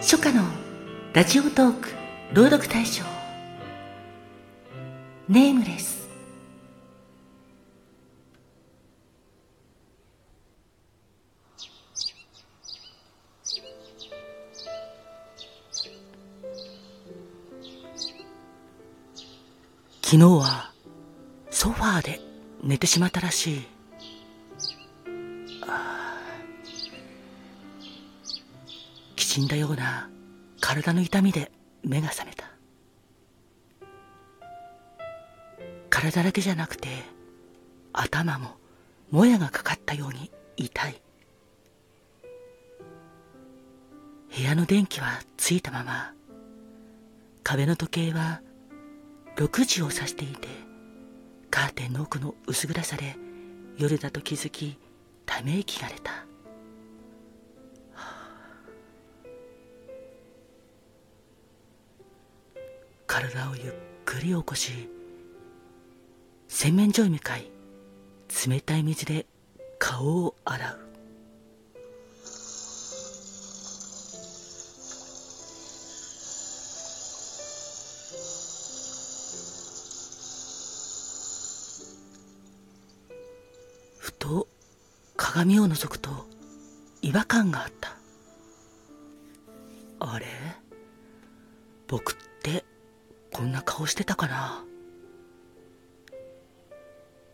初夏のラジオトーク朗読大賞。ネームレス昨日はソファーで寝てしまったらしい。きちんだような体の痛みで目が覚めた。体だけじゃなくて頭ももやがかかったように痛い。部屋の電気はついたまま壁の時計は6時を指していてカーテンの奥の薄暗さで夜だと気づきため息が出た、をゆっくり起こし洗面所へ向かい冷たい水で顔を洗う。ふと鏡を覗くと違和感があった。あれ？僕ってこんな顔してたかな。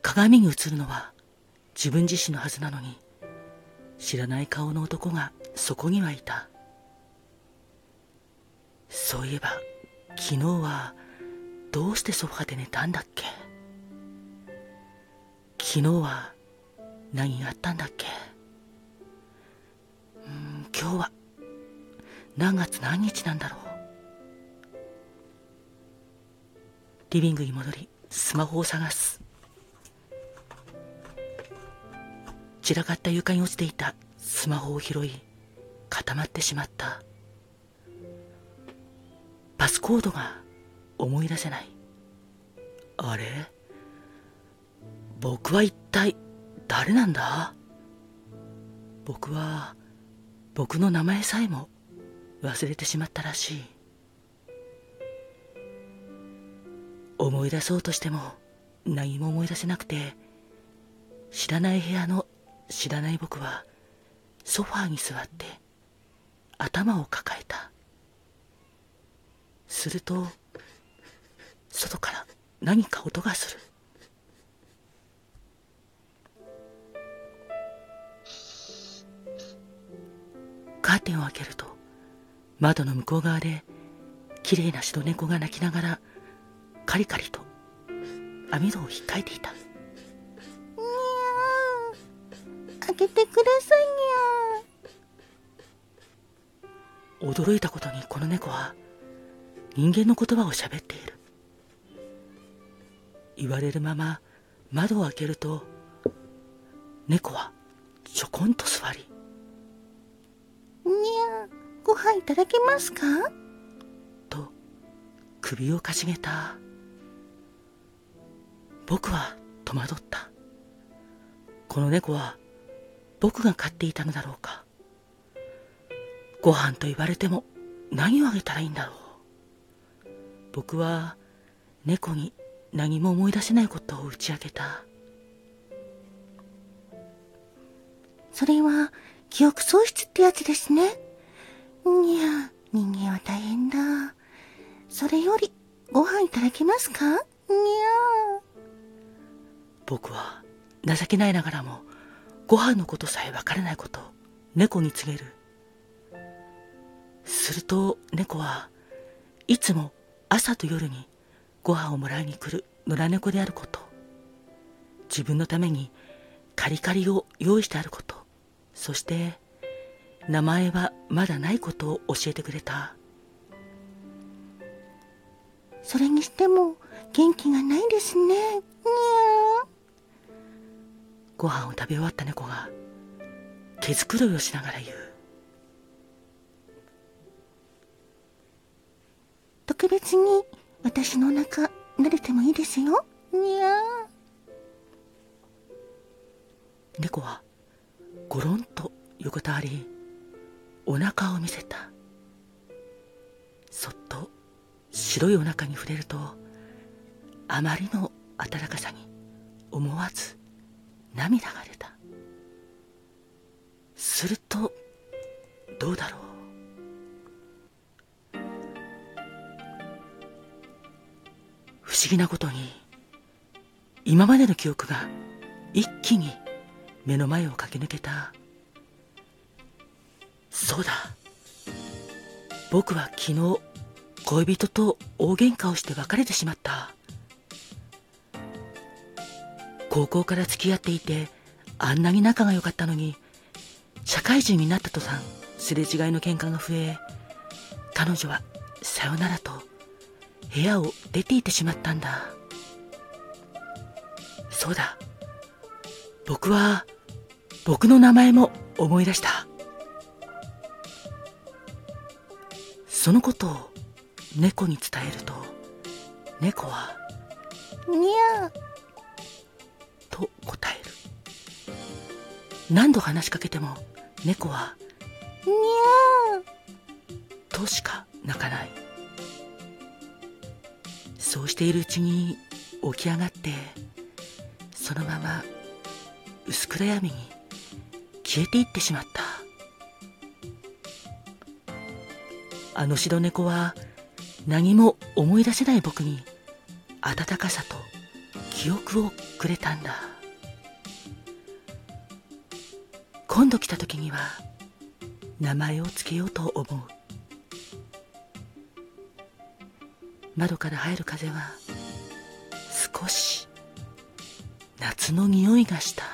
鏡に映るのは自分自身のはずなのに知らない顔の男がそこにはいた。そういえば昨日はどうしてソファで寝たんだっけ？昨日は何があったんだっけ？うん今日は何月何日なんだろう？リビングに戻りスマホを探す。散らかった床に落ちていたスマホを拾い固まってしまった。パスコードが思い出せない。あれ？僕は一体誰なんだ？僕は僕の名前さえも忘れてしまったらしい。思い出そうとしても何も思い出せなくて知らない部屋の知らない僕はソファーに座って頭を抱えた。すると外から何か音がする。カーテンを開けると窓の向こう側で綺麗な白猫が鳴きながらカリカリと網戸を引っかいていた。開けてくださいにゃ驚いたことにこの猫は人間の言葉を喋っている。言われるまま窓を開けると猫はちょこんと座りにゃご飯いただけますか？と首をかしげた僕は戸惑った。この猫は僕が飼っていたのだろうか。ご飯と言われても何をあげたらいいんだろう。僕は猫に何も思い出せないことを打ち明けた。それは記憶喪失ってやつですね。いや、人間は大変だ。それより、ご飯いただけますか？情けないながらもご飯のことさえわからないこと猫に告げる。すると猫はいつも朝と夜にご飯をもらいに来る野良猫であること。自分のためにカリカリを用意してあること。そして名前はまだないことを教えてくれた。それにしても元気がないですね。にご飯を食べ終わった猫が毛づくろいをしながら言う。特別に私のお腹撫でてもいいですよ。にゃ猫はゴロンと横たわりお腹を見せた。白いお腹に触れるとあまりの温かさに思わず涙が出た。するとどうだろう？不思議なことに今までの記憶が一気に目の前を駆け抜けた。そうだ。僕は昨日恋人と大喧嘩をして別れてしまった。高校から付き合っていてあんなに仲が良かったのに社会人になった途端すれ違いの喧嘩が増え彼女はさよならと部屋を出て行ってしまったんだ。そうだ。僕は僕の名前も思い出した。そのことを猫に伝えると猫は「にゃー」何度話しかけても猫は「にゃー」としか鳴かない。そうしているうちに起き上がってそのまま薄暗闇に消えていってしまった。あの白猫は何も思い出せない僕に温かさと記憶をくれたんだ。今度来た時には名前を付けようと思う。窓から入る風は少し夏の匂いがした。